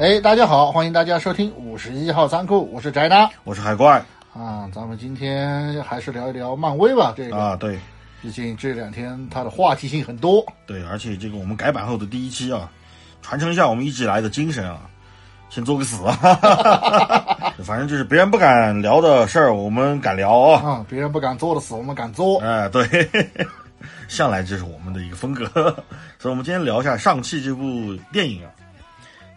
哎，大家好，欢迎大家收听五十一号仓库，我是宅男我是海怪啊。咱们今天还是聊一聊漫威吧，这个，啊，对毕竟这两天它的话题性很多。对，而且这个我们改版后的第一期啊，传承一下我们一直以来的精神啊，先作个死啊，反正就是别人不敢聊的事儿，我们敢聊啊，啊，别人不敢做的死，我们敢做。哎，对，向来这是我们的一个风格，所以我们今天聊一下《上汽》这部电影啊。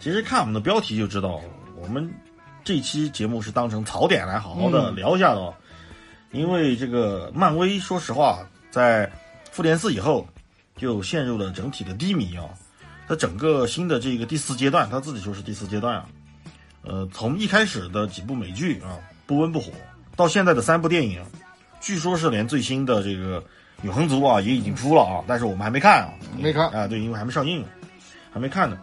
其实看我们的标题就知道，我们这期节目是当成槽点来好好的聊一下的哦。因为这个漫威，说实话，在复联四以后就陷入了整体的低迷啊。它整个新的这个第四阶段，它自己说是第四阶段啊。呃，从一开始的几部美剧啊不温不火，到现在的三部电影，据说是连最新的这个永恒族啊也已经出了啊，但是我们还没看啊，没看啊，对，因为还没上映，还没看呢。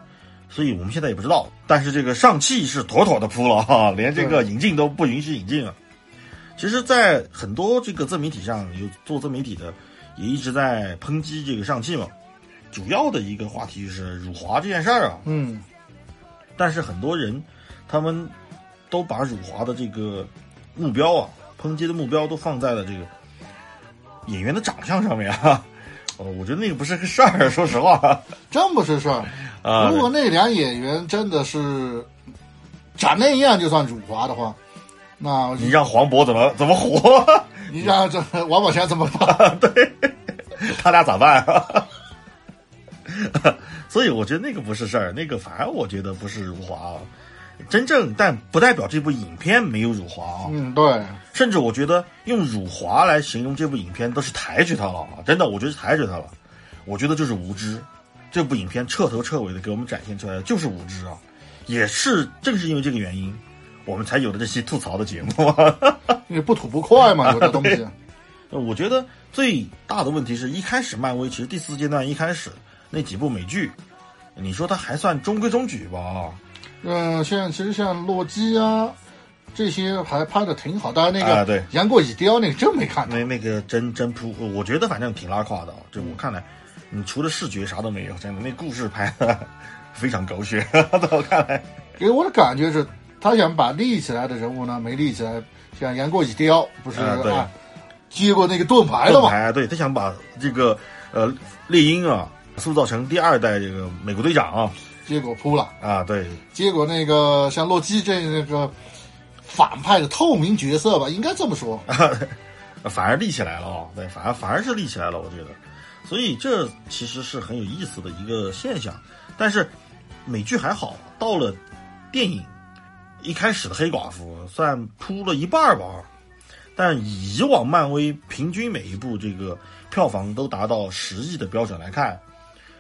所以我们现在也不知道，但是这个上汽是妥妥的扑了哈，连这个引进都不允许引进啊。其实，在很多这个自媒体上有做自媒体的，也一直在抨击这个上汽嘛。主要的一个话题就是辱华这件事儿啊。嗯，但是很多人他们都把辱华的这个目标啊，抨击的目标都放在了这个演员的长相上面啊。哦，我觉得那个不是个事儿，说实话真不是事儿。啊。如果那俩演员真的是长那样就算辱华的话，那你让黄渤怎么怎么活？你让这王宝强怎么办？对，他俩咋办？所以我觉得那个不是事儿，那个反而我觉得不是辱华啊。真正，但不代表这部影片没有辱华啊。嗯，对，甚至我觉得用辱华来形容这部影片都是抬举他了啊！真的，我觉得抬举他了。我觉得就是无知。这部影片彻头彻尾的给我们展现出来的就是无知啊！也是正是因为这个原因，我们才有了这期吐槽的节目。因为不吐不快嘛，有的东西。我觉得最大的问题是一开始漫威其实第四阶段一开始那几部美剧，你说它还算中规中矩吧？啊，嗯，像其实像洛基啊这些还拍的挺好，当然那个啊对杨过已雕那个真没看那。那个真真扑，我觉得反正挺拉胯的啊。这我看来，你除了视觉啥都没有，真的那故事拍的 非常狗血，在我看来。给我的感觉是，他想把立起来的人物呢没立起来，像杨过已雕不是啊对啊，接过那个盾牌了吗？盾牌，对他想把这个呃猎鹰啊塑造成第二代这个美国队长啊结果扑了，啊，对结果那个像洛基这那个反派的透明角色吧，应该这么说。反而立起来了啊，对，反而反而是立起来了，我觉得，所以这其实是很有意思的一个现象。但是美剧还好，到了电影一开始的黑寡妇算铺了一半吧，但以往漫威平均每一部这个票房都达到十亿的标准来看，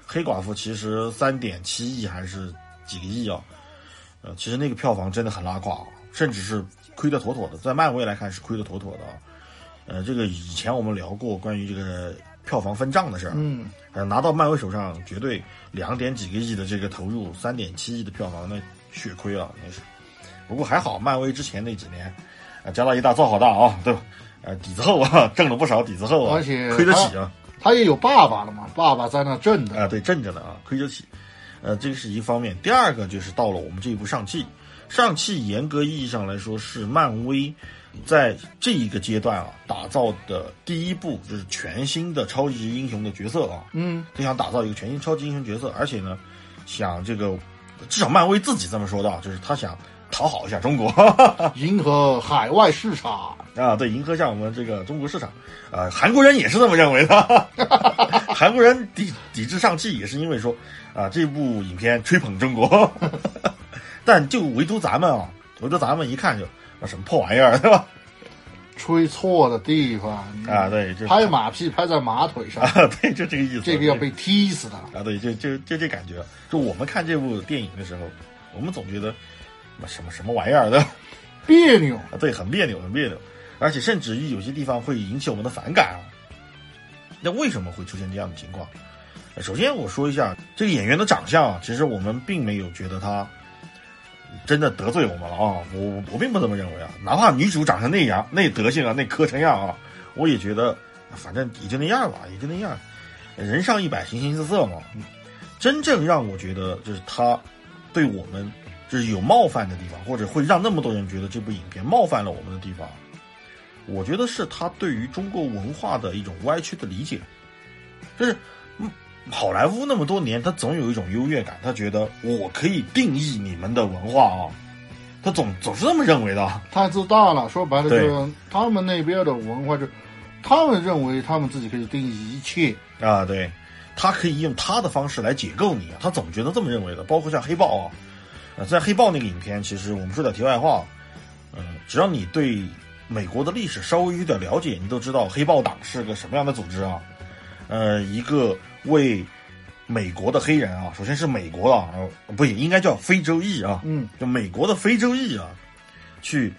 黑寡妇其实三点七亿还是几个亿啊？呃，其实那个票房真的很拉胯，甚至是亏得妥妥的，在漫威来看是亏得妥妥的啊。呃，这个以前我们聊过关于这个票房分账的事儿，嗯，呃，拿到漫威手上绝对两点几个亿的这个投入，三点七亿的票房，那血亏啊，那是。不过还好，漫威之前那几年，啊，家大业大造好大啊，对吧？呃，底子厚啊，挣了不少底子厚啊，而且亏得起啊，他也有爸爸了嘛，爸爸在那挣的。啊，对，挣着呢啊，亏得起。呃，这个是一方面，第二个就是到了我们这一部上汽，上汽严格意义上来说是漫威在这一个阶段啊打造的第一部就是全新的超级英雄的角色啊，嗯，他想打造一个全新超级英雄角色，而且呢，想这个至少漫威自己这么说的啊，就是他想讨好一下中国 迎合海外市场。啊，对，迎合一下我们这个中国市场。呃，韩国人也是这么认为的，韩国人抵抵制上汽也是因为说啊，这部影片吹捧中国，但就唯独咱们啊，唯独咱们一看就啊什么破玩意儿，对吧？吹错的地方啊，对，就拍马屁拍在马腿上，啊，对，就这个意思。这个要被踢死的。啊，对，就就就这感觉。就我们看这部电影的时候，我们总觉得什么什么玩意儿的，别扭，啊，对，很别扭，很别扭，而且甚至于有些地方会引起我们的反感啊。那为什么会出现这样的情况？呃首先我说一下这个演员的长相啊，其实我们并没有觉得他真的得罪我们了啊，我我并不这么认为啊。哪怕女主长成那样、那德行啊、那磕碜样啊，我也觉得反正也就那样吧，也就那样。人上一百，形形色色嘛。真正让我觉得就是他对我们就是有冒犯的地方，或者会让那么多人觉得这部影片冒犯了我们的地方，我觉得是他对于中国文化的一种歪曲的理解，就是嗯好莱坞那么多年，他总有一种优越感，他觉得我可以定义你们的文化啊，他总总是这么认为的。太自大了。说白了，就是他们那边的文化，就他们认为他们自己可以定义一切。啊，对，他可以用他的方式来解构你，他总觉得这么认为的。包括像黑豹啊，呃，在黑豹那个影片，其实我们说点题外话，嗯、只要你对美国的历史稍微有点了解，你都知道黑豹党是个什么样的组织啊。呃，一个为美国的黑人啊，首先是美国啊，呃不也应该叫非洲裔啊，嗯，就美国的非洲裔啊，去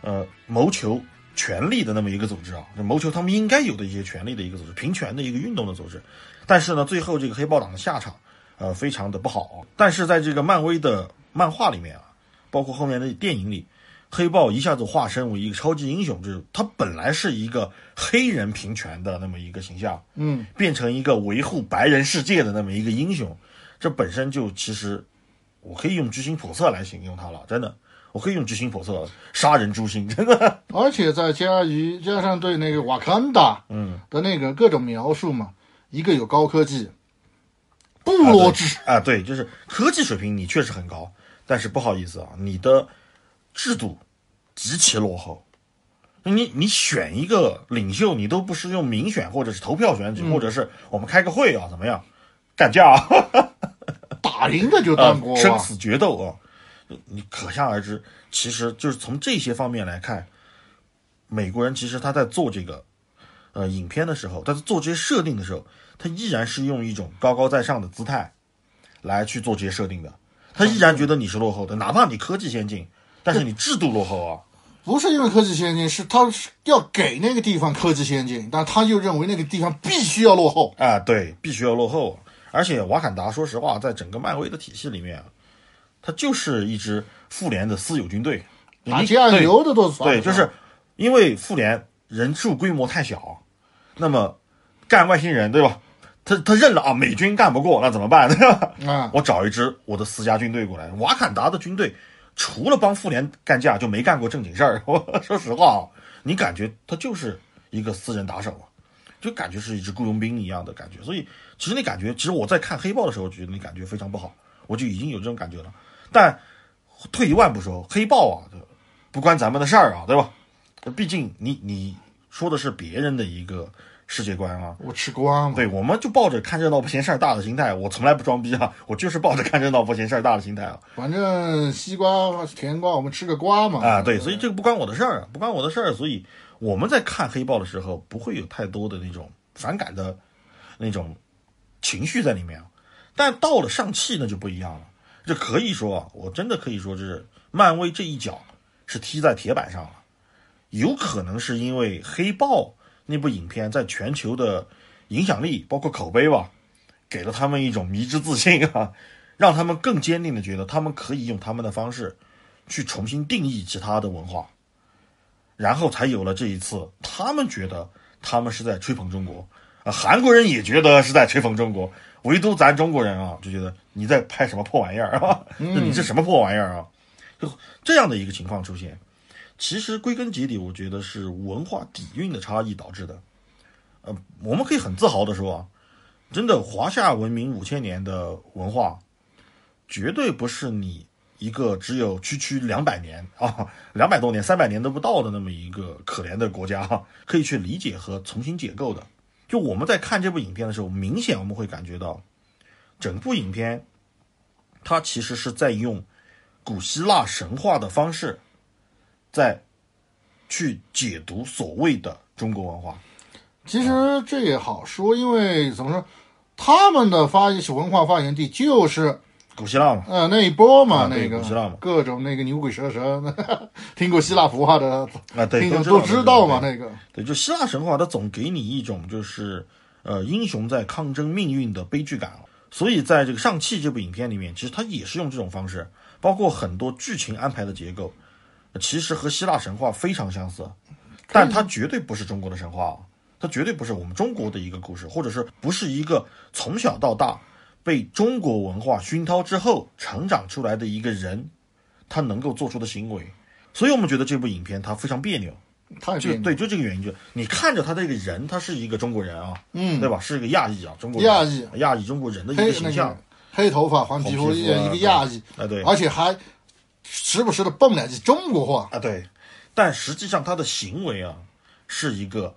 呃谋求权利的那么一个组织啊，就谋求他们应该有的一些权利的一个组织，平权的一个运动的组织。但是呢，最后这个黑豹党的下场，呃，非常的不好。但是在这个漫威的漫画里面啊，包括后面的电影里，黑豹一下子化身为一个超级英雄，就是他本来是一个黑人平权的那么一个形象，嗯，变成一个维护白人世界的那么一个英雄，这本身就其实我可以用居心叵测来形容他了，真的，我可以用居心叵测杀人诛心，真的，而且再加于加上对那个瓦坎达嗯，的那个各种描述嘛，一个有高科技，部落。制，啊，对，就是科技水平你确实很高，但是不好意思啊，你的制度极其落后。你你选一个领袖，你都不是用民选或者是投票选举，或者是我们开个会啊，怎么样？干架啊！打赢的就当。生死决斗啊！你可想而知，其实就是从这些方面来看，美国人其实他在做这个呃影片的时候，他在做这些设定的时候，他依然是用一种高高在上的姿态来去做这些设定的。他依然觉得你是落后的，哪怕你科技先进，但是你制度落后啊。不是因为科技先进，是他是要给那个地方科技先进，但他又认为那个地方必须要落后。啊，对，必须要落后。而且瓦坎达，说实话，在整个漫威的体系里面啊，它就是一支复联的私有军队，打酱油的都算对，就是因为复联人数规模太小，那么干外星人对吧？他他认了啊，美军干不过，那怎么办？对吧？啊，我找一支我的私家军队过来。瓦坎达的军队除了帮复联干架，就没干过正经事儿。我说实话啊，你感觉他就是一个私人打手啊，就感觉是一支雇佣兵一样的感觉。所以其实你感觉，其实我在看黑豹的时候，觉得你感觉非常不好，我就已经有这种感觉了。但退一万步说，黑豹啊，不关咱们的事儿啊，对吧？毕竟你你说的是别人的一个世界观啊，我吃光了。对，我们就抱着看热闹不嫌事儿大的心态，我从来不装逼啊，我就是抱着看热闹不嫌事儿大的心态啊反正西瓜、甜瓜，我们吃个瓜嘛。啊，对，所以这个不关我的事儿啊，不关我的事儿，所以我们在看黑豹的时候，不会有太多的那种反感的那种情绪在里面啊。但到了上汽那就不一样了，这可以说啊，我真的可以说，就是漫威这一脚是踢在铁板上了。有可能是因为黑豹那部影片在全球的影响力，包括口碑吧，给了他们一种迷之自信啊，让他们更坚定的觉得他们可以用他们的方式去重新定义其他的文化，然后才有了这一次，他们觉得他们是在吹捧中国啊，韩国人也觉得是在吹捧中国，唯独咱中国人啊就觉得你在拍什么破玩意儿啊，那 你这什么破玩意儿啊？就这样的一个情况出现。其实归根结底，我觉得是文化底蕴的差异导致的。呃，我们可以很自豪的说啊，真的华夏文明五千年的文化，绝对不是你一个只有区区两百年啊，两百多年、三百年都不到的那么一个可怜的国家哈，可以去理解和重新解构的。就我们在看这部影片的时候，明显我们会感觉到，整部影片它其实是在用古希腊神话的方式，在去解读所谓的中国文化。其实这也好说，因为怎么说，他们的发文化发源地就是古希腊嘛，呃那一波嘛，啊那个古希腊嘛。各种那个牛鬼蛇神，听过希腊神话的，啊，对，听都知道嘛，那个。对，就希腊神话，它总给你一种就是呃英雄在抗争命运的悲剧感。所以在这个上汽这部影片里面，其实它也是用这种方式，包括很多剧情安排的结构，呃其实和希腊神话非常相似，但它绝对不是中国的神话啊，它绝对不是我们中国的一个故事，或者是不是一个从小到大被中国文化熏陶之后成长出来的一个人他能够做出的行为，所以我们觉得这部影片它非常别扭。就对，就这个原因，就你看着他这个人，他是一个中国人啊，嗯。对吧？是一个亚裔啊，中国人亚裔。亚裔中国人的一个形象。个，黑头发黄皮肤一个亚裔，啊，对。而且还时不时的蹦两句中国话。啊，对，但实际上他的行为啊，是一个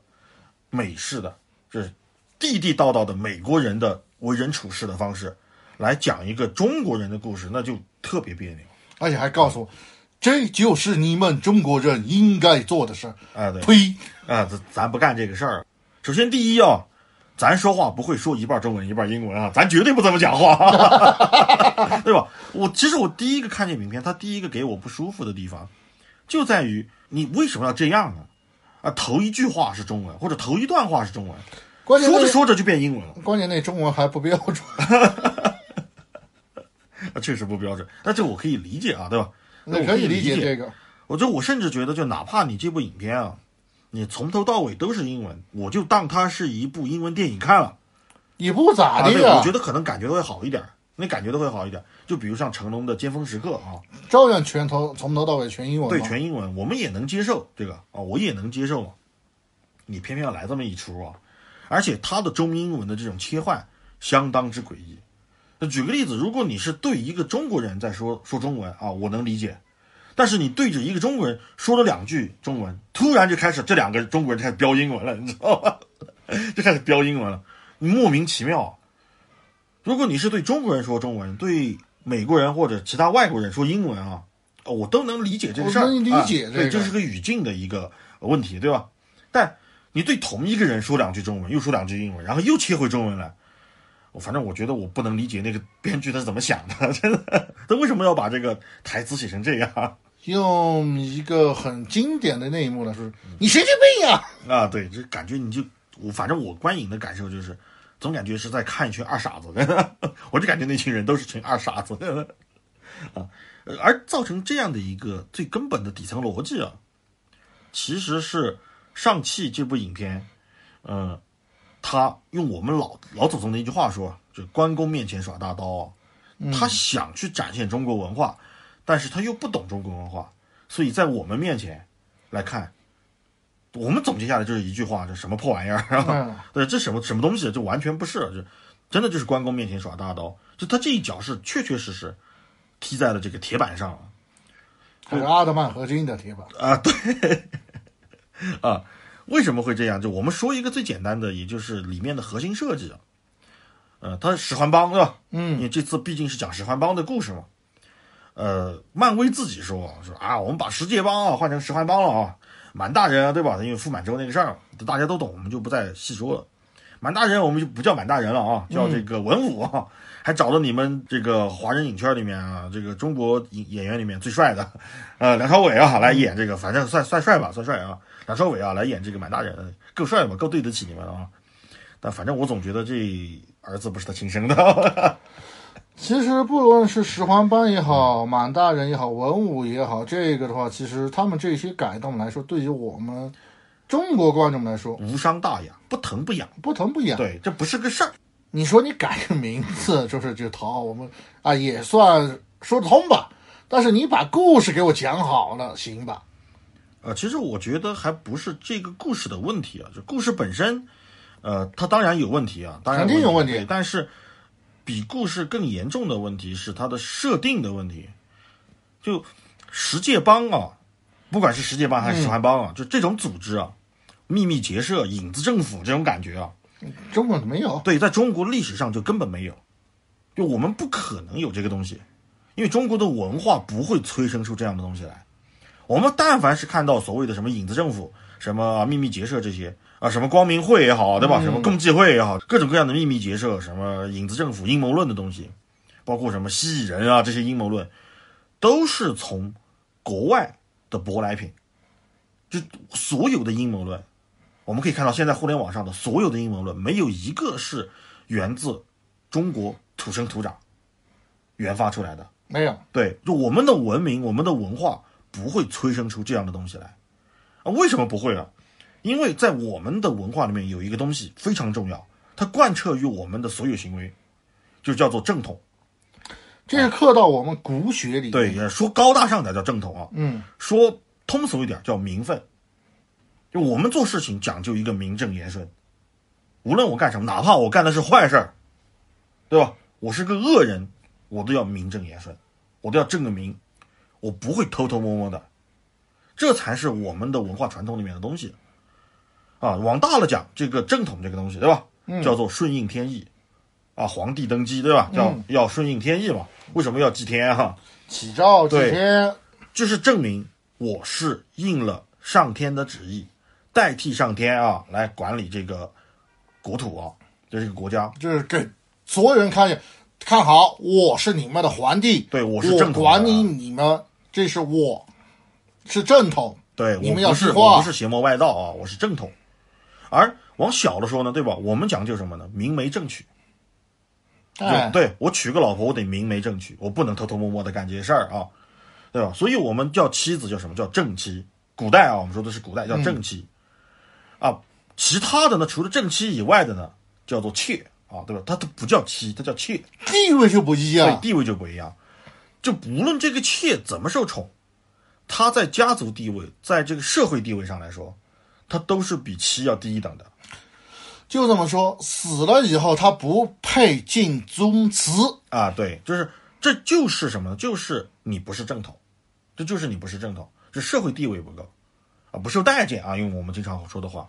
美式的，就是地地道道的美国人的为人处事的方式，来讲一个中国人的故事，那就特别别扭而且还告诉我，这就是你们中国人应该做的事儿。啊，对。呸！啊，咱咱不干这个事儿。首先，第一啊，咱说话不会说一半中文一半英文啊，咱绝对不这么讲话，对吧？我其实我第一个看见影片，它第一个给我不舒服的地方，就在于你为什么要这样呢？啊，头一句话是中文，或者头一段话是中文，关键说着说着就变英文了，关键那中文还不标准。啊，确实不标准。那这我可以理解啊，对吧？那可以理理解这个。我就我甚至觉得，就哪怕你这部影片啊，你从头到尾都是英文，我就当它是一部英文电影看了。也不咋啊，对，的呀，我觉得可能感觉都会好一点，那感觉都会好一点。就比如像成龙的《尖峰时刻》啊，照样全头从头到尾全英文对，全英文，我们也能接受这个啊，我也能接受嘛。你偏偏要来这么一出啊，而且它的中英文的这种切换相当之诡异。那举个例子，如果你是对一个中国人在说说中文啊，我能理解。但是你对着一个中国人说了两句中文，突然就开始这两个中国人就开始飙英文了，你知道吗？就开始飙英文了，你莫名其妙。如果你是对中国人说中文，对美国人或者其他外国人说英文啊，哦我都能理解这个事儿，我能理解这个啊对，这是个语境的一个问题，对吧？但你对同一个人说两句中文，又说两句英文，然后又切回中文来，我反正我觉得我不能理解那个编剧他是怎么想的，真的，他为什么要把这个台词写成这样用一个很经典的那一幕来说，你神经病呀！啊？对，这感觉你就我反正我观影的感受就是，总感觉是在看一群二傻子，我就感觉那群人都是群二傻子 啊，呃而造成这样的一个最根本的底层逻辑啊，其实是上汽这部影片，嗯，他用我们老老祖宗的一句话说，就关公面前耍大刀啊，他想去展现中国文化，但是他又不懂中国文化，所以在我们面前来看，我们总结下来就是一句话，这什么破玩意儿啊？嗯，对，这什么什么东西？这完全不是，就真的就是关公面前耍大刀，就他这一脚是确确实实踢在了这个铁板上了。还是阿德曼合金的铁板。啊，对，啊，为什么会这样？就我们说一个最简单的，也就是里面的核心设计啊，呃，他是十环帮对吧？嗯因嗯，为这次毕竟是讲十环帮的故事嘛。呃，漫威自己说说啊，我们把十界帮啊换成十环帮了啊，满大人啊，对吧？因为傅满洲那个事儿，大家都懂，我们就不再细说了。满大人我们就不叫满大人了啊，叫这个文武啊，还找了你们这个华人影圈里面啊，这个中国演演员里面最帅的，呃，梁朝伟啊来演这个，反正算算帅吧，算帅啊，梁朝伟啊来演这个满大人，够帅嘛，够对得起你们啊。但反正我总觉得这儿子不是他亲生的，其实不论是十环班也好，满大人也好，文武也好，这个的话，其实他们这些改动来说，对于我们中国观众来说，无伤大雅，不疼不痒。不疼不痒。对，这不是个事儿。你说你改个名字，就是就讨我们啊，也算说得通吧。但是你把故事给我讲好了，行吧？呃，其实我觉得还不是这个故事的问题啊，就故事本身，呃，它当然有问题啊，当然肯定有问题但是比故事更严重的问题是它的设定的问题。就十界帮啊，不管是十界帮还是十环帮啊，就这种组织啊，秘密结社、影子政府这种感觉啊，中国没有。对，在中国历史上就根本没有，就我们不可能有这个东西，因为中国的文化不会催生出这样的东西来。我们但凡是看到所谓的什么影子政府、什么秘密结社这些啊，什么光明会也好，对吧？什么共济会也好，各种各样的秘密结社、什么影子政府、阴谋论的东西，包括什么蜥蜴人啊这些阴谋论，都是从国外的舶来品。就所有的阴谋论，我们可以看到现在互联网上的所有的阴谋论，没有一个是源自中国土生土长研发出来的。没有，对，就我们的文明、我们的文化不会催生出这样的东西来啊？为什么不会啊？因为在我们的文化里面有一个东西非常重要，它贯彻于我们的所有行为，就叫做正统。这是刻到我们骨血里。对，，也说高大上点叫正统啊，嗯，说通俗一点叫名分。就我们做事情讲究一个名正言顺，无论我干什么，哪怕我干的是坏事儿，对吧？我是个恶人，我都要名正言顺，我都要正个名，我不会偷偷摸摸的，这才是我们的文化传统里面的东西。啊，往大了讲，这个正统这个东西，对吧？叫做顺应天意。啊，皇帝登基，对吧？叫、要顺应天意嘛。为什么要祭天哈、启诏祭对天，就是证明我是应了上天的旨意，代替上天啊来管理这个国土啊，这是一个国家。就是给所有人看见，看好，我是你们的皇帝，对我是正统的管理你们，这是我，是正统。对你们要我不是邪魔外道啊，我是正统。而往小了说呢，对吧？我们讲究什么呢？明媒正娶。对，对我娶个老婆，我得明媒正娶，我不能偷偷摸摸的干这些事儿啊，对吧？所以我们叫妻子叫什么叫正妻？古代啊，我们说的是古代叫正妻，啊，其他的呢，除了正妻以外的呢，叫做妾啊，对吧？他都不叫妻，他叫妾，地位就不一样。对地位就不一样。就无论这个妾怎么受宠，他在家族地位，在这个社会地位上来说，她都是比妻要低一等的。就这么说，死了以后他不配进宗祠。啊，对，就是这就是什么呢？就是你不是正统，这就是你不是正统，这社会地位不够啊，不受待见啊，用我们经常说的话，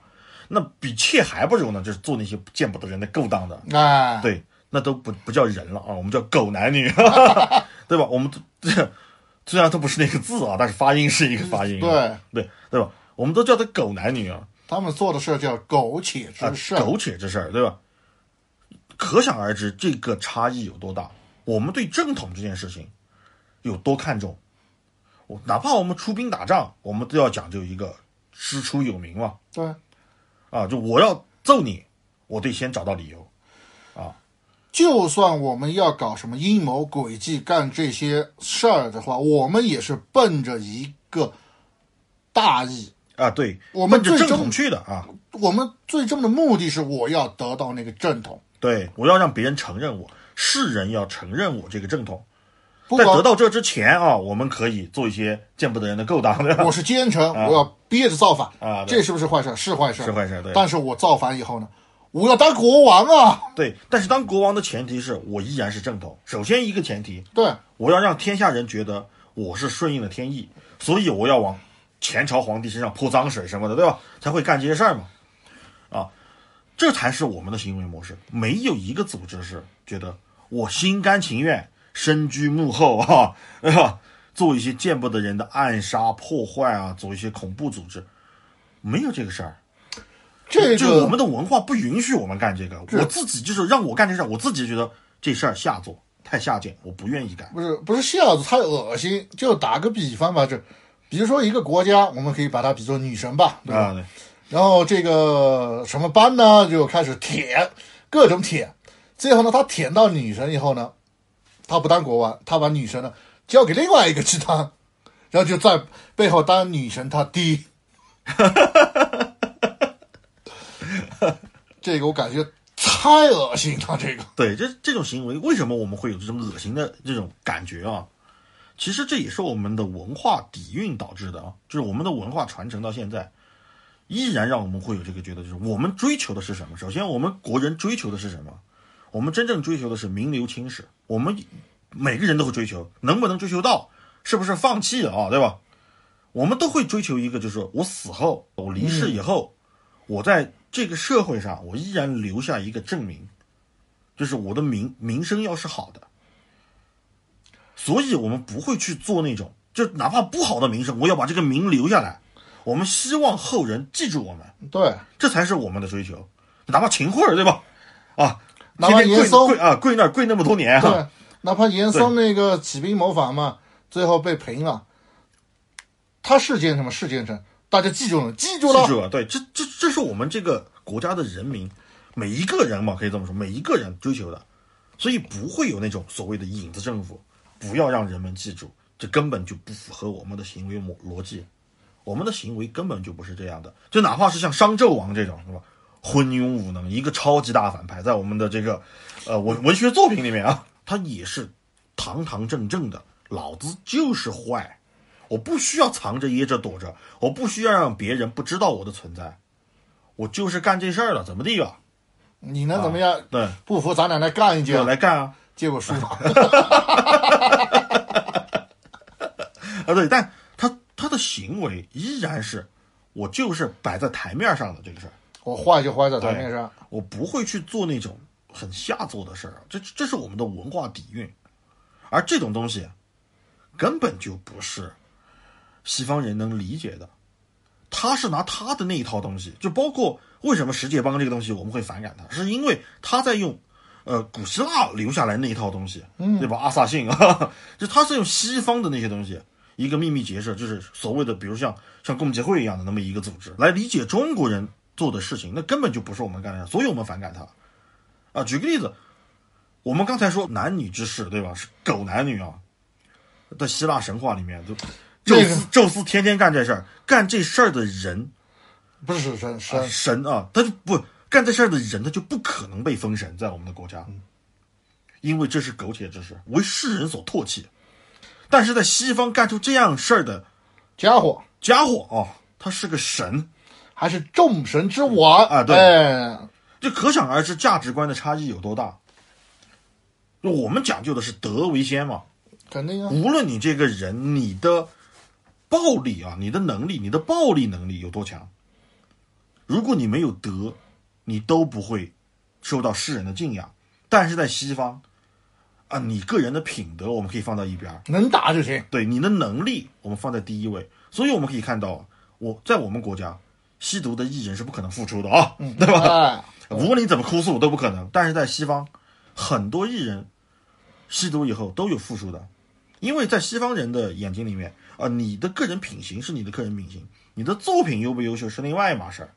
那比妾还不如呢，就是做那些见不得人的勾当的，哎，对，那都不不叫人了啊，我们叫狗男女，对吧？我们这 虽然它不是那个字啊，但是发音是一个发音啊，对对对吧？我们都叫他狗男女啊，他们做的事叫苟且啊之事儿。苟且之事，对吧？可想而知，这个差异有多大。我们对正统这件事情有多看重。我哪怕我们出兵打仗，我们都要讲究一个师出有名嘛。对，啊，就我要揍你，我得先找到理由。啊就算我们要搞什么阴谋诡计干这些事儿的话，我们也是奔着一个大义。啊，对，我们最终正统去的啊。我们最终的目的是我要得到那个正统，对，我要让别人承认我，世人要承认我这个正统。在得到这之前啊，我们可以做一些见不得人的勾当？我是奸臣，我要憋着造反啊这是不是坏事？是坏事，是坏事对但是我造反以后呢，我要当国王啊！对，但是当国王的前提是我依然是正统。首先一个前提，对，我要让天下人觉得我是顺应了天意，所以我要往前朝皇帝身上泼脏水什么的，对吧？才会干这些事儿嘛。啊，这才是我们的行为模式。没有一个组织是觉得我心甘情愿身居幕后啊，对吧？做一些见不得人的暗杀、破坏啊，做一些恐怖组织，没有这个事儿。这就我们的文化不允许我们干这个。我自己就是让我干这事儿，我自己觉得这事儿下作太下贱，我不愿意干。不是不是下作太恶心。就打个比方吧，这比如说一个国家，我们可以把它比作女神吧，对吧？啊，对。然后这个什么班呢，就开始舔，各种舔。最后呢，他舔到女神以后呢，他不当国王，他把女神呢交给另外一个去当，然后就在背后当女神他爹。这个我感觉太恶心了，这个对，这这种行为，为什么我们会有这种恶心的这种感觉啊？其实这也是我们的文化底蕴导致的啊，就是我们的文化传承到现在，依然让我们会有这个觉得，就是我们追求的是什么？首先，我们国人追求的是什么？我们真正追求的是名留青史。我们每个人都会追求，能不能追求到，是不是放弃啊？对吧？我们都会追求一个，就是我死后，我离世以后，我在这个社会上，我依然留下一个证明，就是我的名名声要是好的。所以我们不会去做那种，就哪怕不好的名声，我要把这个名留下来。我们希望后人记住我们，对，这才是我们的追求。哪怕秦桧儿，对吧？啊，哪怕严嵩跪啊，跪那儿跪那么多年哈、对，哪怕严嵩那个起兵谋反嘛，最后被平了，他是奸臣吗？是奸臣，大家记住了，记住了。记住了，对，这这这是我们这个国家的人民，每一个人嘛，可以这么说，每一个人追求的，所以不会有那种所谓的影子政府，不要让人们记住，这根本就不符合我们的行为逻逻辑，我们的行为根本就不是这样的，就哪怕是像商纣王这种，是吧？昏庸无能，一个超级大反派，在我们的这个呃文文学作品里面啊，他也是堂堂正正的，老子就是坏，我不需要藏着掖着躲着，我不需要让别人不知道我的存在，我就是干这事儿了，怎么地吧？你能怎么样？对，不服咱俩来干一就架，来干啊！结果输了。啊，对，但他他的行为依然是，我就是摆在台面上的这个事儿，我坏就坏在台面上，我不会去做那种很下作的事儿，这这是我们的文化底蕴，而这种东西根本就不是西方人能理解的，他是拿他的那一套东西，就包括为什么十界帮这个东西我们会反感他，是因为他在用。呃，古希腊留下来那一套东西，嗯对吧？阿萨信啊，就他是用西方的那些东西，一个秘密结社，就是所谓的，比如像像共济会一样的那么一个组织，来理解中国人做的事情，那根本就不是我们干的，所以我们反感他。啊，举个例子，我们刚才说男女之事，对吧？是狗男女啊，在希腊神话里面，就宙这个斯宙斯天天干这事儿，干这事儿的人不是神啊神，神啊，他就不干这事儿的人，他就不可能被封神，在我们的国家，因为这是苟且之事，为世人所唾弃。但是在西方干出这样事儿的家伙。家伙哦，他是个神，还是众神之王啊对。哎，这可想而知价值观的差异有多大。就我们讲究的是德为先嘛，肯定啊，无论你这个人你的暴力啊，你的能力，你的暴力能力有多强，如果你没有德，你都不会受到世人的敬仰。但是在西方，啊，你个人的品德我们可以放到一边儿，能打就行。对你的能力我们放在第一位。所以我们可以看到，我在我们国家，吸毒的艺人是不可能复出的啊，对吧？哎，无论你怎么哭诉都不可能。但是在西方，很多艺人吸毒以后都有复出的，因为在西方人的眼睛里面啊、你的个人品行是你的个人品行，你的作品优不优秀是另外一码事儿。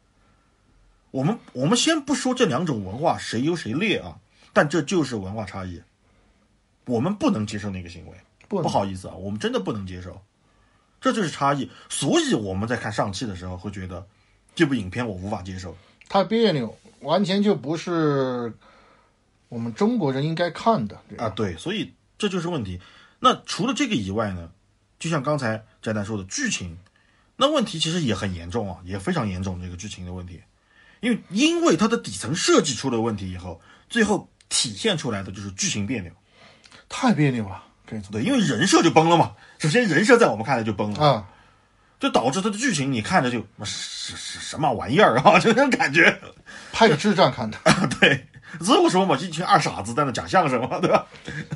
我们我们先不说这两种文化谁优谁劣啊，但这就是文化差异，我们不能接受那个行为。不不好意思啊，我们真的不能接受，这就是差异。所以我们在看上汽的时候会觉得这部影片我无法接受。太别扭，完全就不是我们中国人应该看的。对啊，对，所以这就是问题。那除了这个以外呢，就像刚才翟丹说的，剧情，那问题其实也很严重啊，也非常严重这个剧情的问题，因为因为它的底层设计出了问题以后，最后体现出来的就是剧情别扭。太别扭了，说对，因为人设就崩了嘛。首先人设在我们看来就崩了，啊，就导致它的剧情你看着就什什什么玩意儿啊，就那种感觉。拍个智障看的。对，所以我说嘛，一群二傻子在那讲相声嘛，对吧？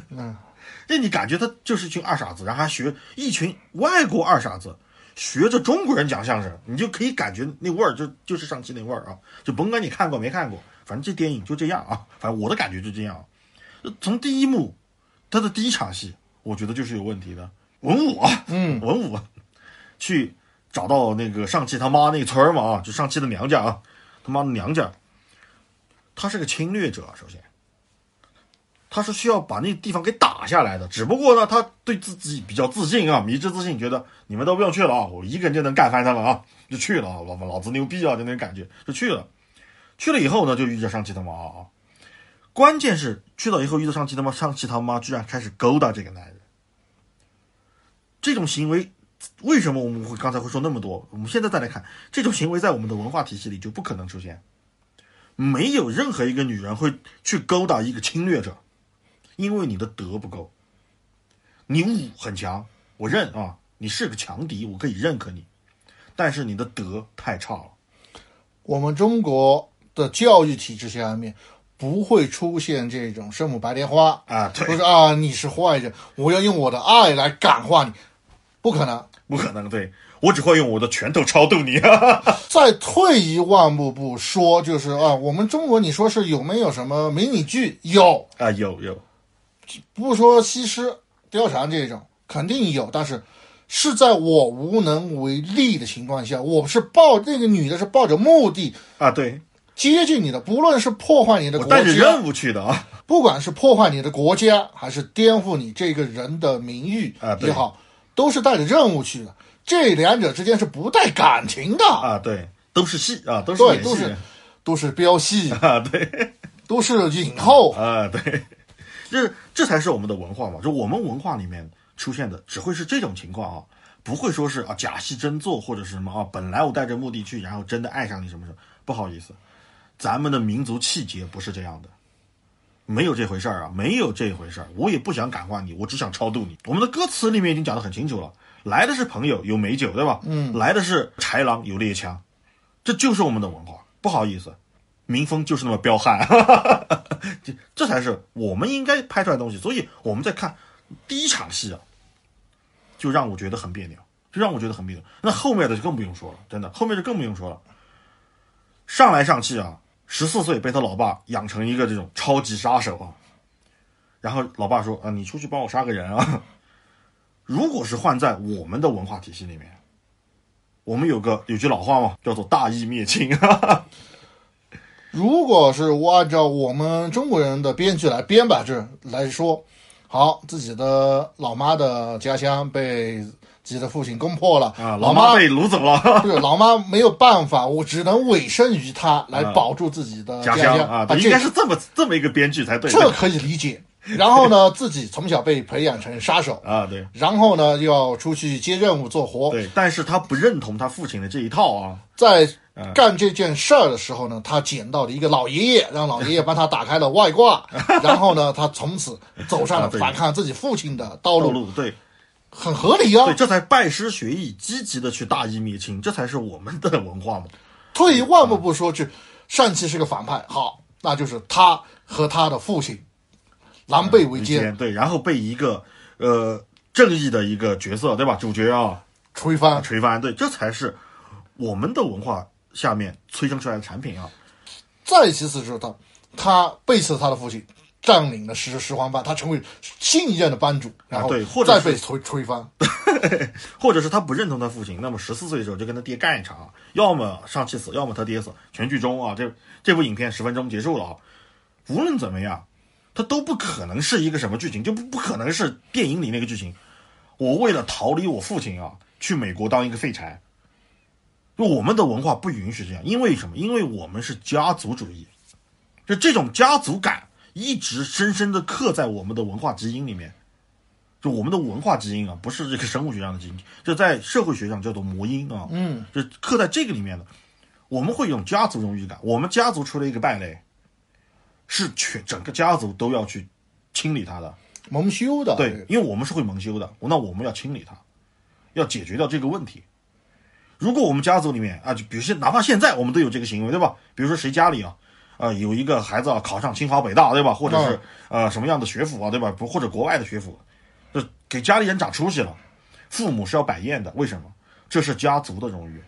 嗯，那你感觉他就是一群二傻子，然后还学一群外国二傻子学着中国人讲相声，你就可以感觉那味儿就就是上期那味儿啊，就甭管你看过没看过，反正这电影就这样啊，反正我的感觉就这样。从第一幕，他的第一场戏，我觉得就是有问题的。文武啊，嗯，文武啊去找到那个上汽他妈那个村儿嘛啊，就上汽的娘家啊，他妈的娘家，他是个侵略者，首先。他是需要把那个地方给打下来的，只不过呢，他对自己比较自信啊，迷之自信，觉得你们都不用去了啊，我一个人就能干翻他们啊，就去了啊，老老子牛逼啊，就那种感觉，就去了。去了以后呢，就遇着上汽他妈啊，关键是去了以后遇到上汽他妈，上汽他妈居然开始勾搭这个男人，这种行为为什么我们会刚才会说那么多？我们现在再来看，这种行为在我们的文化体系里就不可能出现，没有任何一个女人会去勾搭一个侵略者。因为你的德不够，你武很强，我认啊，你是个强敌，我可以认可你，但是你的德太差了。我们中国的教育体制下面不会出现这种圣母白莲花啊对不是啊，你是坏人，我要用我的爱来感化你，不可能。不可能，对我只会用我的拳头超度你。再退一万步不说，就是啊，我们中国你说是有没有什么迷你剧？有，啊，有有，不说西施、貂蝉这种，肯定有，但是是在我无能为力的情况下，我是抱那个女的是抱着目的啊，对。接近你的，不论是破坏你的我国家，带着任务去的。啊。不管是破坏你的国家，还是颠覆你这个人的名誉啊对。也好，都是带着任务去的。这两者之间是不带感情的，啊，对，都是戏啊，都是对，都是都是飙戏，啊，对。都是影后。啊，对，这这才是我们的文化嘛，就我们文化里面出现的只会是这种情况啊，不会说是啊假戏真做或者是什么啊，本来我带着目的去，然后真的爱上你什么什么，不好意思，咱们的民族气节不是这样的。没有这回事儿啊，没有这回事儿。我也不想感化你，我只想超度你。我们的歌词里面已经讲得很清楚了，来的是朋友，有美酒，对吧？嗯，来的是豺狼，有猎枪，这就是我们的文化。不好意思，民风就是那么彪悍，这这才是我们应该拍出来的东西。所以我们在看第一场戏啊，就让我觉得很别扭，就让我觉得很别扭。那后面的就更不用说了，真的，后面就更不用说了。上来上去啊。十四岁被他老爸养成一个这种超级杀手啊，然后老爸说啊，你出去帮我杀个人啊。如果是换在我们的文化体系里面，我们有个有句老话嘛，叫做大义灭亲。如果是我按照我们中国人的编剧来编吧，这来说，好，自己的老妈的家乡被。自己的父亲攻破了啊，老妈被掳走了。不是 老妈没有办法，我只能委身于他来保住自己的家乡啊。应该是这么这么一个编剧才对。这可以理解。然后呢，自己从小被培养成杀手啊，对。然后呢，又要出去接任务做活。对，但是他不认同他父亲的这一套啊。在干这件事儿的时候呢，他捡到了一个老爷爷，让老爷爷帮他打开了外挂。然后呢，他从此走上了反抗自己父亲的道路。对。很合理啊，对，这才拜师学艺，积极的去大义灭亲，这才是我们的文化嘛。退一万步不说，去单骑是个反派，好，那就是他和他的父亲狼狈为奸，对，然后被一个呃正义的一个角色，对吧？主角啊，吹翻，吹翻，对，这才是我们的文化下面催生出来的产品啊。再其次就是他，他背刺他的父亲。占领了十十环班，他成为新一任的班主，然后再被推 推翻，或者是他不认同他父亲，那么十四岁的时候就跟他爹干一场，要么上气死，要么他爹死。全剧终啊，这这部影片十分钟结束了啊。无论怎么样，他都不可能是一个什么剧情，就不不可能是电影里那个剧情。我为了逃离我父亲啊，去美国当一个废柴。我们的文化不允许这样，因为什么？因为我们是家族主义，就这种家族感。一直深深的刻在我们的文化基因里面，就我们的文化基因啊，不是这个生物学上的基因，就在社会学上叫做魔音啊，嗯，就刻在这个里面的。我们会用家族荣誉感，我们家族出了一个败类，是全整个家族都要去清理他的蒙羞的，对，因为我们是会蒙羞的，那我们要清理他，要解决掉这个问题。如果我们家族里面啊，就比如说哪怕现在我们都有这个行为，对吧？比如说谁家里啊？呃，有一个孩子啊，考上清华北大，对吧？或者是呃什么样的学府啊，对吧？不，或者国外的学府，就给家里人长出息了，父母是要摆宴的。为什么？这是家族的荣誉，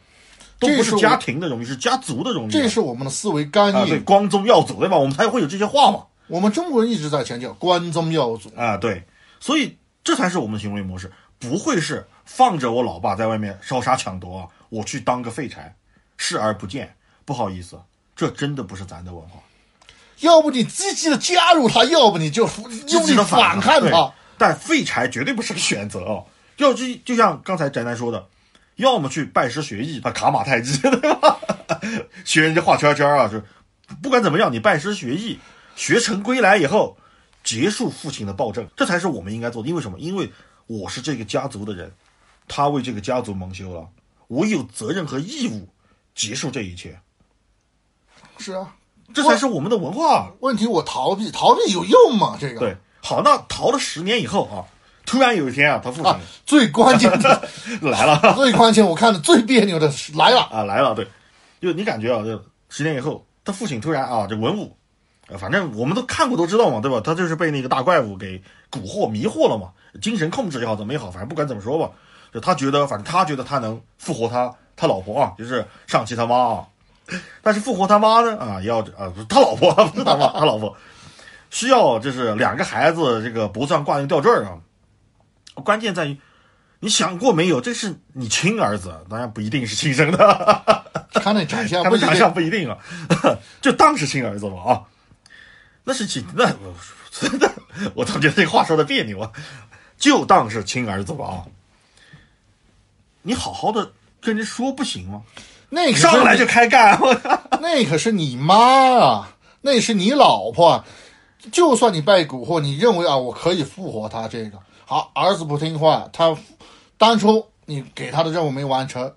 都不是家庭的荣誉，是家族的荣誉。这是我们的思维概念。对，光宗耀祖，对吧？我们才会有这些话嘛。我们中国人一直在强调光宗耀祖啊，对，所以这才是我们的行为模式，不会是放着我老爸在外面烧杀抢夺，我去当个废柴，视而不见。不好意思。这真的不是咱的文化，要不你积极的加入他，要不你就用力反抗他。但废柴绝对不是个选择哦，要就就像刚才宅男说的，要么去拜师学艺，啊，卡马太极，对吧？学人家画圈圈啊，就不管怎么样，你拜师学艺，学成归来以后，结束父亲的暴政，这才是我们应该做的。因为什么？因为我是这个家族的人，他为这个家族蒙羞了，我有责任和义务结束这一切。是啊，这才是我们的文化。问题我逃避，逃避有用吗？这个对，好，那逃了十年以后啊，突然有一天啊，他父亲最关键的 来了，最关键，我看的最别扭的来了啊，来了。对，就你感觉啊，就十年以后，他父亲突然啊，这文武，反正我们都看过都知道嘛，对吧？他就是被那个大怪物给蛊惑迷惑了嘛，精神控制也好，怎么也好，反正不管怎么说吧，就他觉得，反正他觉得他能复活他他老婆啊，就是上期他妈啊。但是复活他妈呢？啊，要啊，他老婆 不是他妈，他老婆需要就是两个孩子，这个脖子上挂一个吊坠啊。关键在于，你想过没有？这是你亲儿子，当然不一定是亲生的。他那长相，他那长相不一定啊，就当是亲儿子吧啊。那是亲，那 我真的，我总觉得这话说的别扭啊。就当是亲儿子吧啊。你好好的跟人说不行吗？那上来就开干，那可是你妈啊，那是你老婆，就算你被蛊惑，你认为啊，我可以复活他这个好，儿子不听话，他当初你给他的任务没完成，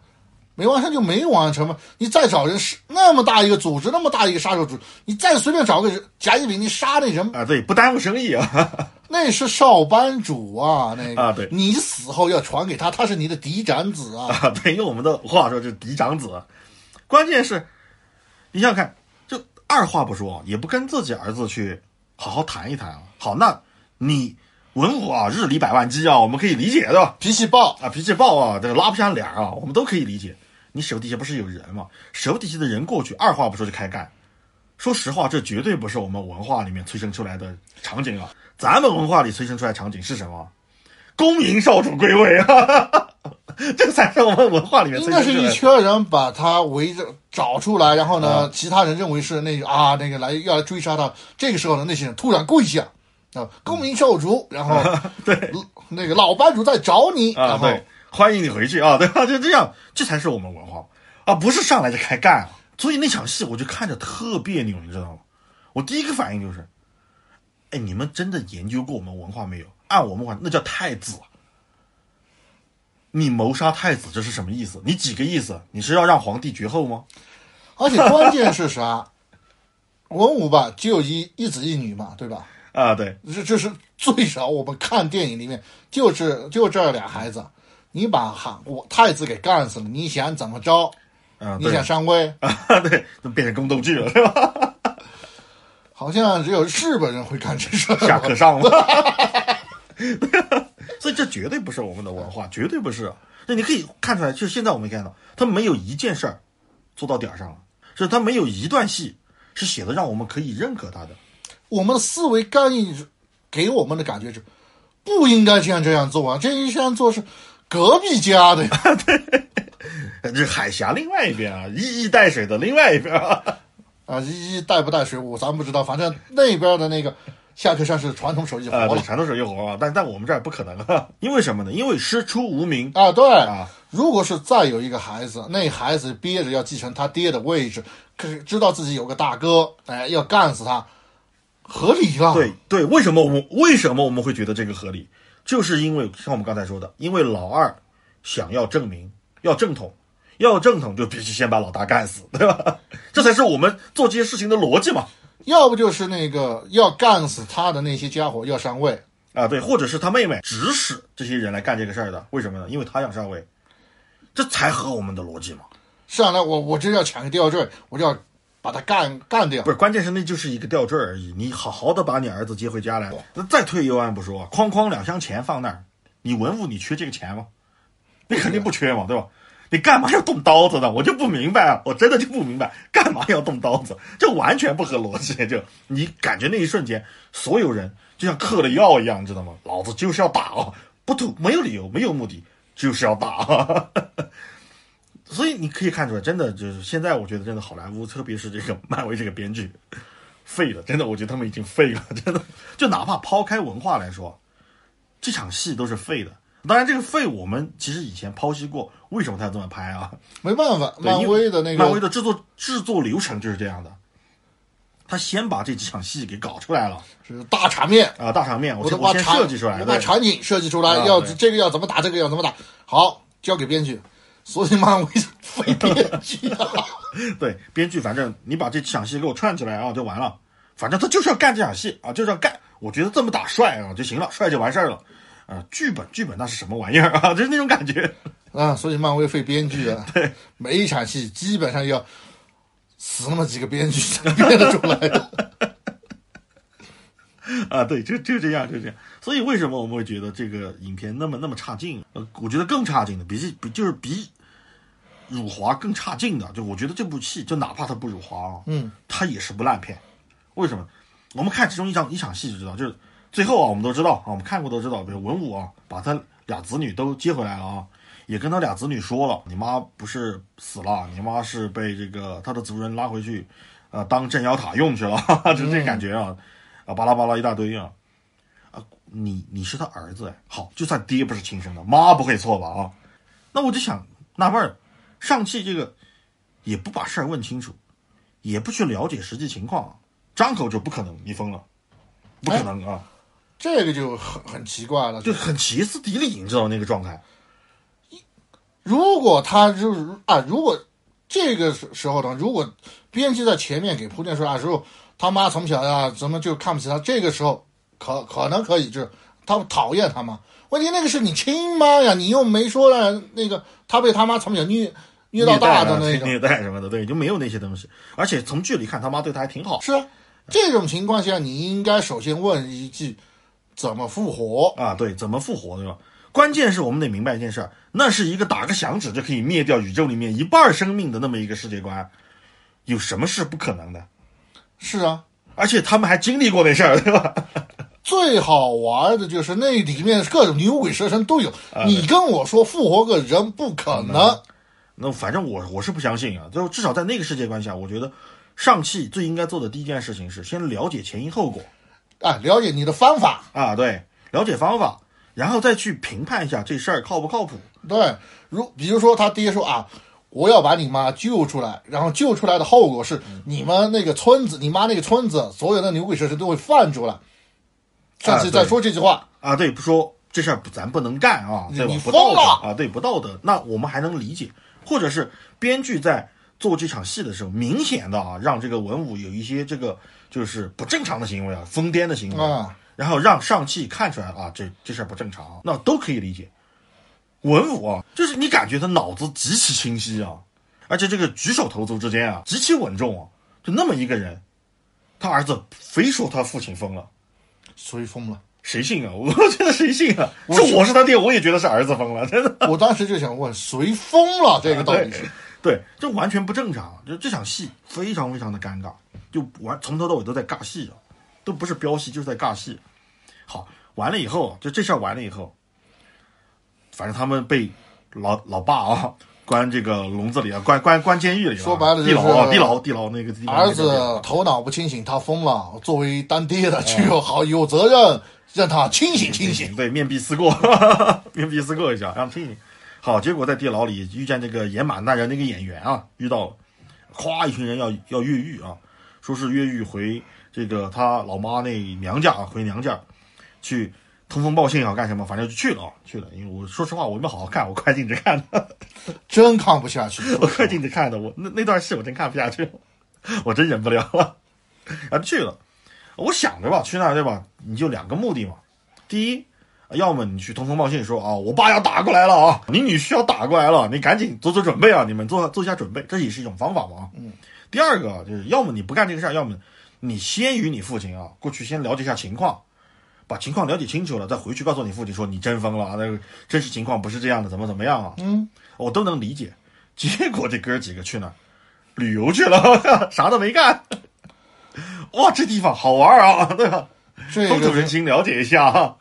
没完成就没完成嘛。你再找人，那么大一个组织，那么大一个杀手组，你再随便找个人甲乙丙，你杀那人啊，对，不耽误生意啊。那是少班主啊，那个啊，对，你死后要传给他，他是你的嫡长子啊。啊，对，用我们的话说就是嫡长子。关键是，你想想看，就二话不说，也不跟自己儿子去好好谈一谈啊。好，那你文武啊，日理百万机啊，我们可以理解对吧？脾气暴啊，脾气暴啊，这个拉不下脸啊，我们都可以理解。你手底下不是有人吗？手底下的人过去，二话不说就开干。说实话，这绝对不是我们文化里面催生出来的场景啊。咱们文化里催生出来场景是什么？功名少主归位啊，这才是我们文化里面。应该是一圈人把他围着找出来，然后呢，其他人认为是那个啊，那个来要来追杀他。这个时候呢，那些人突然跪下啊，功名少主，然后 对那个老班主在找你，然后欢迎你回去啊，对吧？就这样，这才是我们文化啊，不是上来就开干。所以那场戏我就看着特别扭，你知道吗？我第一个反应就是。哎，你们真的研究过我们文化没有？按我们话，那叫太子。你谋杀太子，这是什么意思？你几个意思？你是要让皇帝绝后吗？而且关键是啥？文武吧，只有一一子一女嘛，对吧？啊，对，这这是最少。我们看电影里面，就是就这俩孩子，你把韩国太子给干死了，你想怎么着？啊，你想上位？啊，对，都变成宫斗剧了，是吧？好像只有日本人会干这事，下课上了。所以这绝对不是我们的文化，绝对不是。那你可以看出来，就是现在我们看到，他没有一件事儿做到点儿上了，是他没有一段戏是写的让我们可以认可他的。我们的思维干预给我们的感觉是不应该这样这样做啊，这一样做是隔壁家的，对，这海峡另外一边啊，一衣带水的另外一边啊。啊，一一带不带水，我咱不知道。反正那边的那个下克山是传统手艺活，传统手艺活啊。但在我们这儿不可能，因为什么呢？因为师出无名啊。对啊，如果是再有一个孩子，那孩子憋着要继承他爹的位置，可是知道自己有个大哥，哎，要干死他，合理了。对对，为什么我们为什么我们会觉得这个合理？就是因为像我们刚才说的，因为老二想要证明，要正统。要正统就必须先把老大干死，对吧？这才是我们做这些事情的逻辑嘛。要不就是那个要干死他的那些家伙要上位啊，对，或者是他妹妹指使这些人来干这个事儿的，为什么呢？因为他想上位，这才合我们的逻辑嘛。是啊，那我我就要抢个吊坠，我就要把他干干掉。不是，关键是那就是一个吊坠而已。你好好的把你儿子接回家来，那再退一万步说，哐哐两箱钱放那儿，你文物你缺这个钱吗？你肯定不缺嘛，对吧？你干嘛要动刀子呢？我就不明白啊！我真的就不明白，干嘛要动刀子？这完全不合逻辑。就你感觉那一瞬间，所有人就像嗑了药一样，你知道吗？老子就是要打啊！不图没有理由，没有目的，就是要打。所以你可以看出来，真的就是现在，我觉得真的好莱坞，特别是这个漫威这个编剧 废了。真的，我觉得他们已经废了。真的，就哪怕抛开文化来说，这场戏都是废的。当然，这个废我们其实以前剖析过，为什么他要这么拍啊？没办法，漫威的那个漫威的制作制作流程就是这样的。他先把这几场戏给搞出来了，是大场面啊，大场面，我我先设计出来，我把场景设计出来，要这个要怎么打，这个要怎么打，好交给编剧。所以漫威废编剧啊，对，编剧反正你把这几场戏给我串起来啊，就完了。反正他就是要干这场戏啊，就是要干。我觉得这么打帅啊就行了，帅就完事儿了。啊，剧本剧本那是什么玩意儿啊？就是那种感觉啊，所以漫威费编剧啊，对，每一场戏基本上要死那么几个编剧才编得出来的。啊，对，就就这样，就这样。所以为什么我们会觉得这个影片那么那么差劲？呃，我觉得更差劲的，比这比就是比《辱华》更差劲的，就我觉得这部戏，就哪怕它不辱华啊，嗯，它也是部烂片。为什么？我们看其中一场一场戏就知道，就是。最后啊，我们都知道啊，我们看过都知道，比如文武啊，把他俩子女都接回来了啊，也跟他俩子女说了，你妈不是死了，你妈是被这个他的族人拉回去，呃，当镇妖塔用去了，哈 哈就这感觉啊，啊，巴拉巴拉一大堆啊，啊，你你是他儿子哎，好，就算爹不是亲生的，妈不会错吧啊？那我就想纳闷儿，上汽这个也不把事儿问清楚，也不去了解实际情况，张口就不可能，你疯了。不可能啊，这个就很很奇怪了。就很歇斯底里，你知道那个状态。如果他就是啊，如果这个时时候呢，如果编辑在前面给铺垫说啊，说他妈从小呀怎么就看不起他，这个时候可可能可以，就是他讨厌他妈。问题那个是你亲妈呀，你又没说呢，那个他被他妈从小虐虐到大的那虐待啊个，虐待什么的，对，就没有那些东西。而且从剧里看，他妈对他还挺好是啊。这种情况下，你应该首先问一句：怎么复活？啊，对，怎么复活，对吧？关键是我们得明白一件事儿，那是一个打个响指就可以灭掉宇宙里面一半生命的那么一个世界观，有什么是不可能的？是啊，而且他们还经历过那事儿，对吧？最好玩的就是那里面各种牛鬼蛇神都有。你跟我说复活个人不可能，那反正我我是不相信啊，就至少在那个世界观下，我觉得上汽最应该做的第一件事情是先了解前因后果啊，了解你的方法。啊，对，了解方法，然后再去评判一下这事儿靠不靠谱。对，如比如说他爹说啊，我要把你妈救出来，然后救出来的后果是你们那个村子，你妈那个村子所有的牛鬼蛇神都会放出来。上次再说这句话，啊，对，不说这事儿咱不能干啊，对吧你？不道疯了德啊，对，不道德。那我们还能理解，或者是编剧在做这场戏的时候，明显的啊，让这个文武有一些这个就是不正常的行为啊，疯癫的行为啊，然后让上汽看出来啊，这这事儿不正常啊，那都可以理解。文武啊，就是你感觉他脑子极其清晰啊，而且这个举手投足之间啊，极其稳重啊，就那么一个人，他儿子非说他父亲疯了。所以疯了？谁信啊？我觉得谁信啊？我是我是他爹，我也觉得是儿子疯了，真的。我当时就想问，谁疯了？这个到底是？对，这完全不正常。就这场戏非常非常的尴尬，就完从头到尾都在尬戏啊，都不是飙戏，就是在尬戏。好，完了以后，就这事儿完了以后，反正他们被老老爸啊关这个笼子里啊，关关关监狱里了。说白了就是地牢啊，地牢地牢那个地方。儿子头脑不清醒，他疯了。作为当爹的，就有好有责任让他清醒清醒。对，面壁思过，面壁思过一下，让清醒。好，结果在地牢里遇见这个野马大人那个演员啊，遇到了，咵，一群人要要越狱啊，说是越狱回这个他老妈那娘家，回娘家去通风报信啊，干什么？反正就去了啊，去了。因为我说实话，我没好好看，我快进着看的，真看不下去。我快进着看的，我那那段戏我真看不下去，我真忍不了了，然后去了。我想着吧，去那儿对吧？你就两个目的嘛，第一。要么你去通风报信说啊，我爸要打过来了啊，你女婿要打过来了，你赶紧做做准备啊，你们做做一下准备，这也是一种方法嘛。嗯。第二个就是，要么你不干这个事儿，要么你先与你父亲啊过去先了解一下情况，把情况了解清楚了，再回去告诉你父亲说你真疯了啊，那个真实情况不是这样的，怎么怎么样啊？嗯，我都能理解。结果这哥几个去那儿旅游去了，啥都没干。哇，这地方好玩啊，对吧？这风土人个情了解一下啊。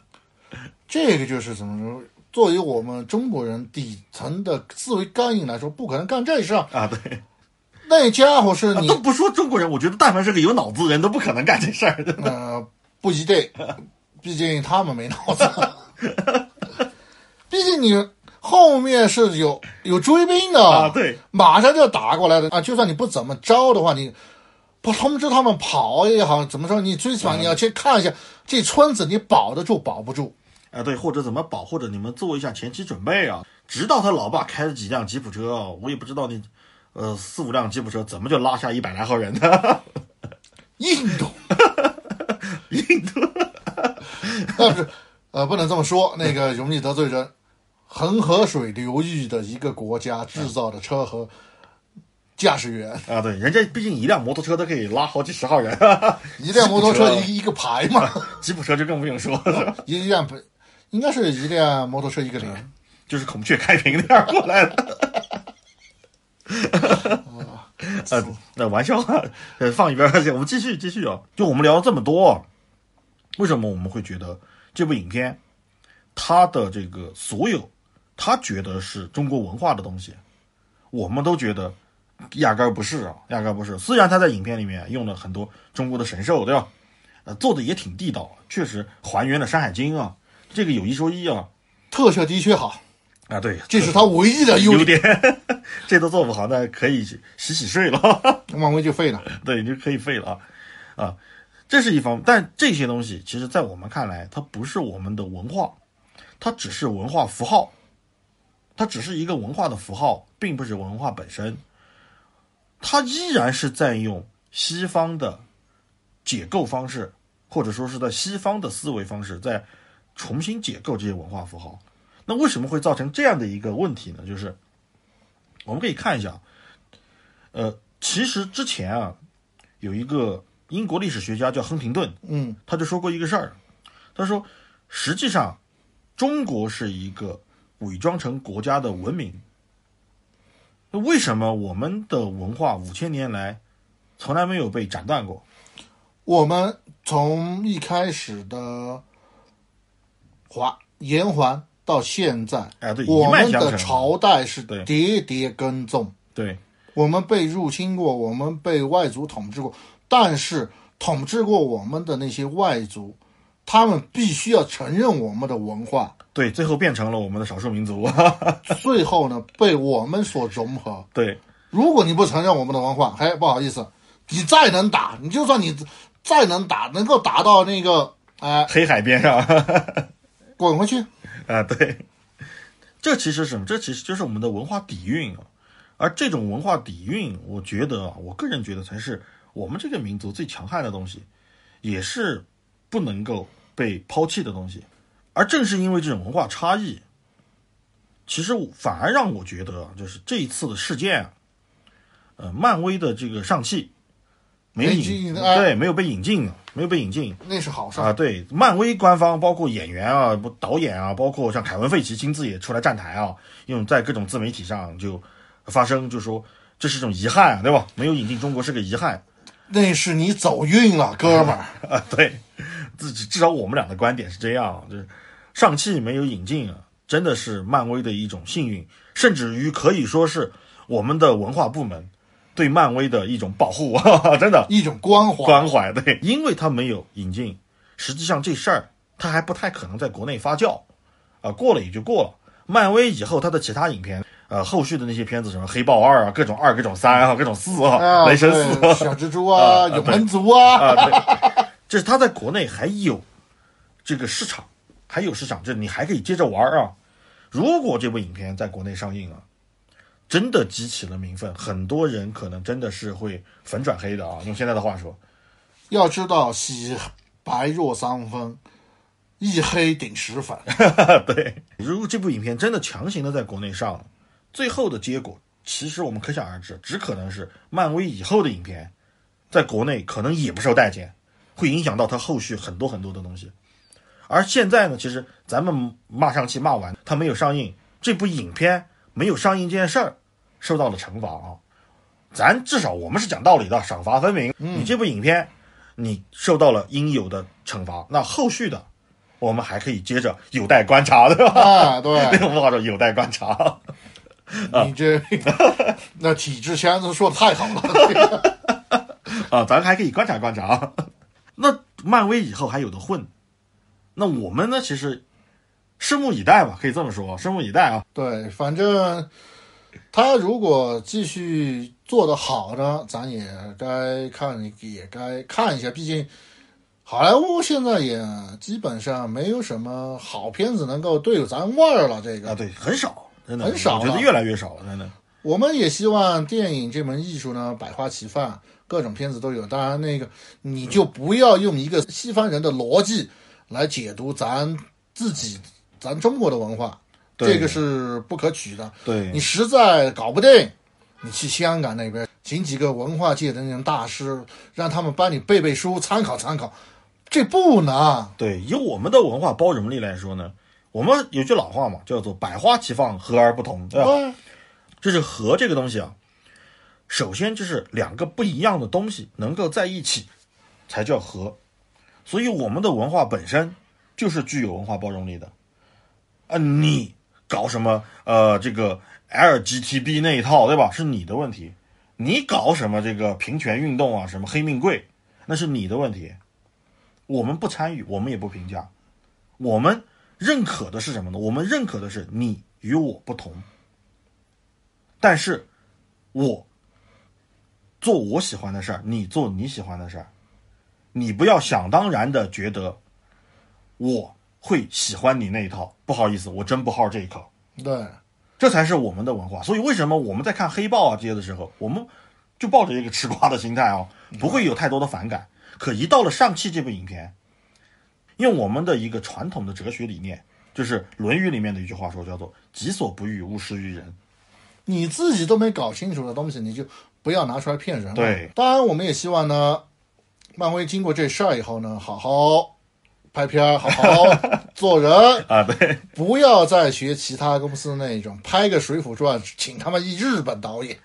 这个就是怎么说？作为我们中国人底层的思维刚硬来说，不可能干这事儿。啊，对。那家伙是你啊都不说中国人，我觉得但凡是个有脑子的人都不可能干这事儿的。呃，不一定，毕竟他们没脑子。毕竟你后面是有有追兵的啊对，马上就要打过来的啊！就算你不怎么着的话，你不通知他们跑也好，怎么说？你最起码你要去看一下这村子，你保得住保不住。啊，对，或者怎么保，或者你们做一下前期准备啊。直到他老爸开了几辆吉普车，我也不知道那，呃，四五辆吉普车怎么就拉下一百来号人呢？印度，印度 那不是，呃，不能这么说，那个容易得罪人。恒河水流域的一个国家制造的车和驾驶员，啊，对，人家毕竟一辆摩托车都可以拉好几十号人，一辆摩托车一一个排嘛，吉普车就更不用说了，一辆不应该是一辆摩托车一个连。就是孔雀开屏那样过来的。呃，那玩笑话，呃，放一边儿去，我们继续继续啊。就我们聊了这么多，为什么我们会觉得这部影片它的这个所有，他觉得是中国文化的东西，我们都觉得压根儿不是啊，压根儿不是。虽然他在影片里面用了很多中国的神兽，对吧？呃，做的也挺地道，确实还原了《山海经》啊，这个有一说一啊。特效的确好，啊，对，这是他唯一的优优点。点，这都做不好，那可以洗洗睡了。漫威就废了。对，你就可以废了啊啊！这是一方面，但这些东西其实，在我们看来，它不是我们的文化，它只是文化符号，它只是一个文化的符号，并不是文化本身。它依然是在用西方的解构方式，或者说是在西方的思维方式，在重新解构这些文化符号。那为什么会造成这样的一个问题呢？就是我们可以看一下，呃，其实之前啊，有一个英国历史学家叫亨廷顿，嗯，他就说过一个事儿，他说，实际上中国是一个伪装成国家的文明。那为什么我们的文化五千年来从来没有被斩断过？我们从一开始的华炎黄到现在，哎，对，我们的。朝代是对喋喋跟踪，对，我们被入侵过，我们被外族统治过，但是统治过我们的那些外族，他们必须要承认我们的文化，对，最后变成了我们的少数民族。最后呢被我们所融合。对，如果你不承认我们的文化，嘿，不好意思，你再能打，你就算你再能打，能够打到那个，哎、黑海边上。滚回去。啊，对，这其实什么？这其实就是我们的文化底蕴啊。而这种文化底蕴，我觉得啊，我个人觉得才是我们这个民族最强悍的东西，也是不能够被抛弃的东西。而正是因为这种文化差异，其实反而让我觉得啊，就是这一次的事件啊，呃，漫威的这个上汽没有引进哎对没有被引进，没有被引进，那是好事啊，对，漫威官方包括演员啊、不导演啊，包括像凯文·费奇亲自也出来站台啊，用在各种自媒体上就发声，就说这是一种遗憾啊，对吧？没有引进中国是个遗憾那是你走运了，哥们儿。啊，对，至至少我们俩的观点是这样，就是上汽没有引进啊，真的是漫威的一种幸运，甚至于可以说是我们的文化部门对漫威的一种保护，哈 哈真的。一种关怀。关怀，对，因为它没有引进，实际上这事儿它还不太可能在国内发酵，啊、过了也就过了。漫威以后它的其他影片，呃，后续的那些片子，什么黑豹二啊，各种二、各种三啊，各种四啊，啊，雷神四对小蜘蛛啊，啊永恒族啊，啊，对，这是它在国内还有这个市场，还有市场，这你还可以接着玩儿啊。如果这部影片在国内上映啊，真的激起了民愤，很多人可能真的是会粉转黑的啊。用现在的话说，要知道洗白若三分，一黑顶十粉。对，如果这部影片真的强行的在国内上，最后的结果其实我们可想而知，只可能是漫威以后的影片在国内可能也不受待见，会影响到它后续很多很多的东西。而现在呢，其实咱们骂上去骂完，它没有上映，这部影片没有上映这件事儿受到了惩罚啊。咱至少我们是讲道理的，赏罚分明。你这部影片你受到了应有的惩罚，那后续的我们还可以接着有待观察，对吧？啊，对，那种话说有待观察。你这 那体制腔子说的太好了。啊，咱还可以观察观察。那漫威以后还有的混，那我们呢？其实拭目以待吧，可以这么说，拭目以待啊。对，反正他如果继续做得好呢，咱也该看，也该看一下。毕竟好莱坞现在也基本上没有什么好片子能够对咱味儿了。这个啊，对，很少，真的很少我觉得越来越少了，真的。我们也希望电影这门艺术呢百花齐放，各种片子都有。当然，那个你就不要用一个西方人的逻辑来解读咱自己咱中国的文化，这个是不可取的。对你实在搞不定，你去香港那边请几个文化界的那种大师，让他们帮你背背书，参考参考，这不难。对，以我们的文化包容力来说呢，我们有句老话嘛，叫做“百花齐放，和而不同”，对吧？对就是和这个东西啊，首先就是两个不一样的东西能够在一起，才叫和。所以我们的文化本身就是具有文化包容力的。啊，你搞什么呃这个 LGTB 那一套，对吧？是你的问题。你搞什么这个平权运动啊，什么黑命贵，那是你的问题。我们不参与，我们也不评价。我们认可的是什么呢？我们认可的是你与我不同。但是，我做我喜欢的事儿，你做你喜欢的事儿，你不要想当然的觉得我会喜欢你那一套。不好意思，我真不好这一口。对，这才是我们的文化。所以为什么我们在看黑豹啊这些的时候，我们就抱着一个吃瓜的心态哦，不会有太多的反感。可一到了上汽这部影片，用我们的一个传统的哲学理念，就是《论语》里面的一句话说，叫做“己所不欲，勿施于人你自己都没搞清楚的东西，你就不要拿出来骗人了。对，当然我们也希望呢，漫威经过这事儿以后呢，好好拍片儿，好好做人”，啊，对，不要再学其他公司那种拍个《水浒传》请他妈一日本导演。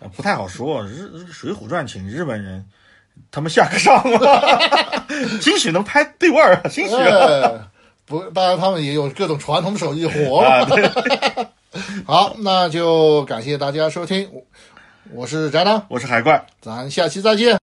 啊不太好说。日日《水浒传》请日本人，他们下个上吗？兴许能拍对味儿，兴许哎，不，当然他们也有各种传统手艺活嘛。啊，对，好，那就感谢大家收听，我我是宅男，我是海怪。咱下期再见。